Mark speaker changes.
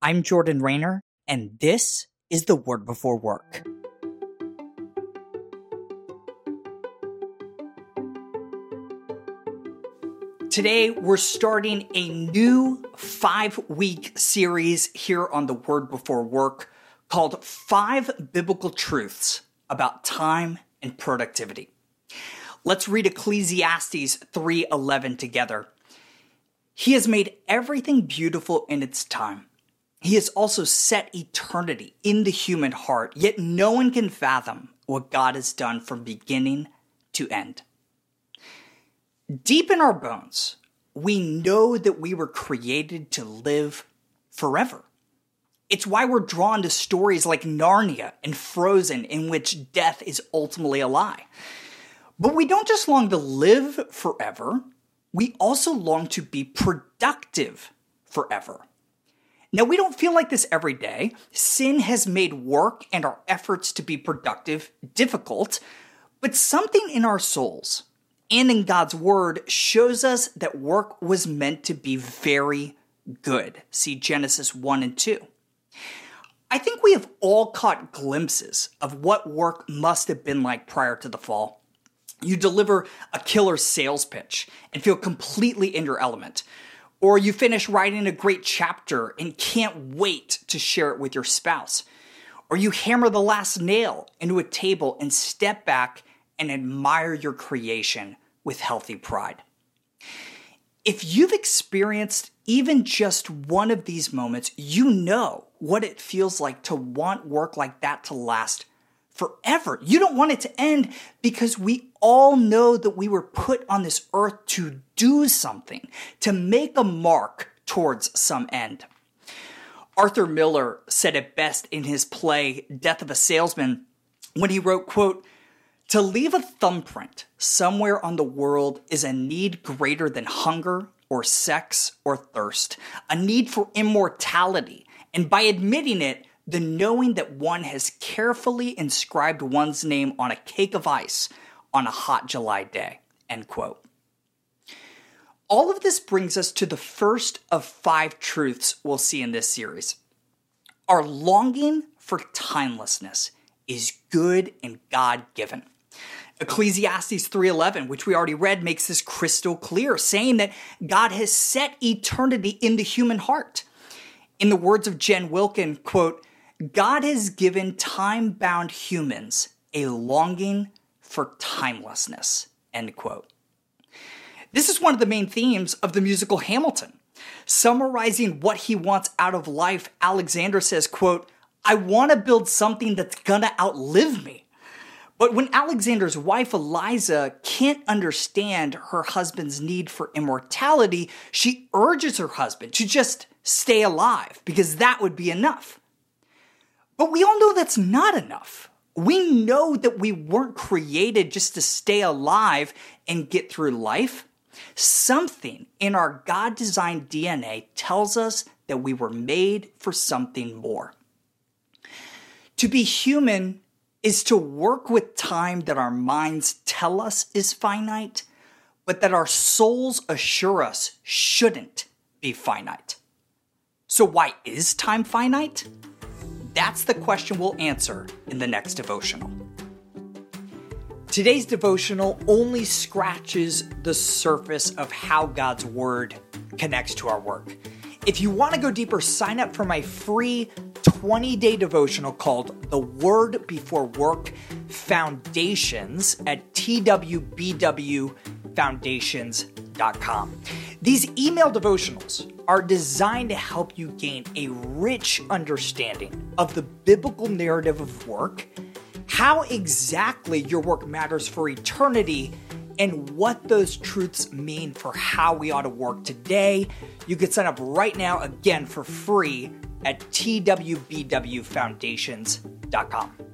Speaker 1: I'm Jordan Raynor, and this is the Word Before Work. Today, we're starting a new five week series here on the Word Before Work called Five Biblical Truths About Time and Productivity. Let's read Ecclesiastes 3:11 together. He has made everything beautiful in its time. He has also set eternity in the human heart, yet no one can fathom what God has done from beginning to end. Deep in our bones, we know that we were created to live forever. It's why we're drawn to stories like Narnia and Frozen, in which death is ultimately a lie. But we don't just long to live forever, we also long to be productive forever. Now, we don't feel like this every day. Sin has made work and our efforts to be productive difficult, but something in our souls and in God's word shows us that work was meant to be very good. See Genesis 1 and 2. I think we have all caught glimpses of what work must have been like prior to the fall. You deliver a killer sales pitch and feel completely in your element or you finish writing a great chapter and can't wait to share it with your spouse. Or you hammer the last nail into a table and step back and admire your creation with healthy pride. If you've experienced even just one of these moments, you know what it feels like to want work like that to last forever. You don't want it to end because we all know that we were put on this earth to do something, to make a mark towards some end. Arthur Miller said it best in his play Death of a Salesman when he wrote, quote, to leave a thumbprint somewhere on the world is a need greater than hunger or sex or thirst, a need for immortality. And by admitting it, the knowing that one has carefully inscribed one's name on a cake of ice on a hot July day. End quote. All of this brings us to the first of five truths we'll see in this series. Our longing for timelessness is good and God-given. Ecclesiastes 3:11, which we already read, makes this crystal clear, saying that God has set eternity in the human heart. In the words of Jen Wilkin, quote, God has given time bound humans a longing for timelessness. End quote. This is one of the main themes of the musical Hamilton. Summarizing what he wants out of life, Alexander says, quote, I want to build something that's gonna outlive me. But when Alexander's wife Eliza can't understand her husband's need for immortality, she urges her husband to just stay alive because that would be enough. But we all know that's not enough. We know that we weren't created just to stay alive and get through life. Something in our God designed DNA tells us that we were made for something more. To be human is to work with time that our minds tell us is finite, but that our souls assure us shouldn't be finite. So, why is time finite? That's the question we'll answer in the next devotional. Today's devotional only scratches the surface of how God's Word connects to our work. If you want to go deeper, sign up for my free 20 day devotional called The Word Before Work Foundations at twbwfoundations.com. These email devotionals are designed to help you gain a rich understanding of the biblical narrative of work, how exactly your work matters for eternity, and what those truths mean for how we ought to work today. You can sign up right now again for free at twbwfoundations.com.